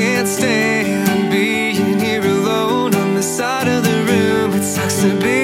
can't stand being here alone on the side of the room. It sucks to be.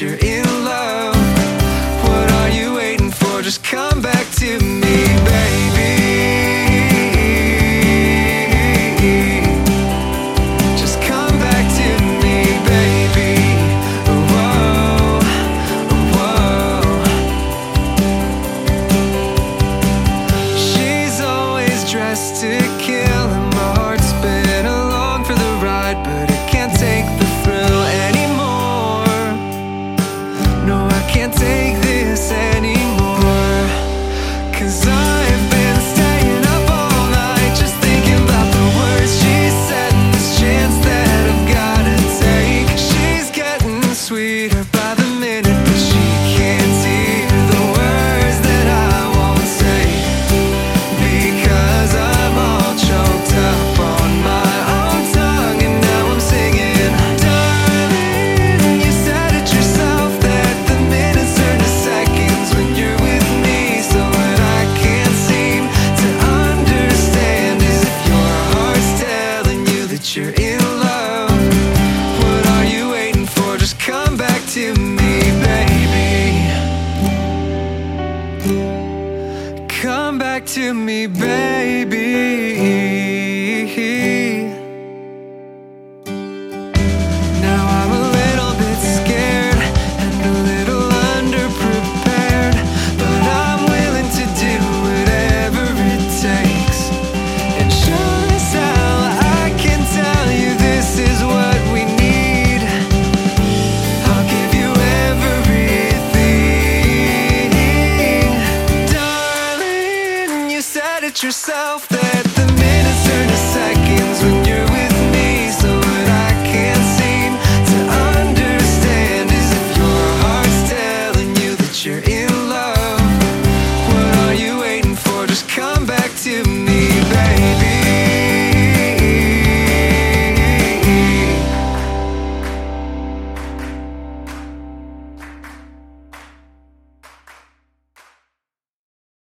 picture can't take this to me, babe. yourself.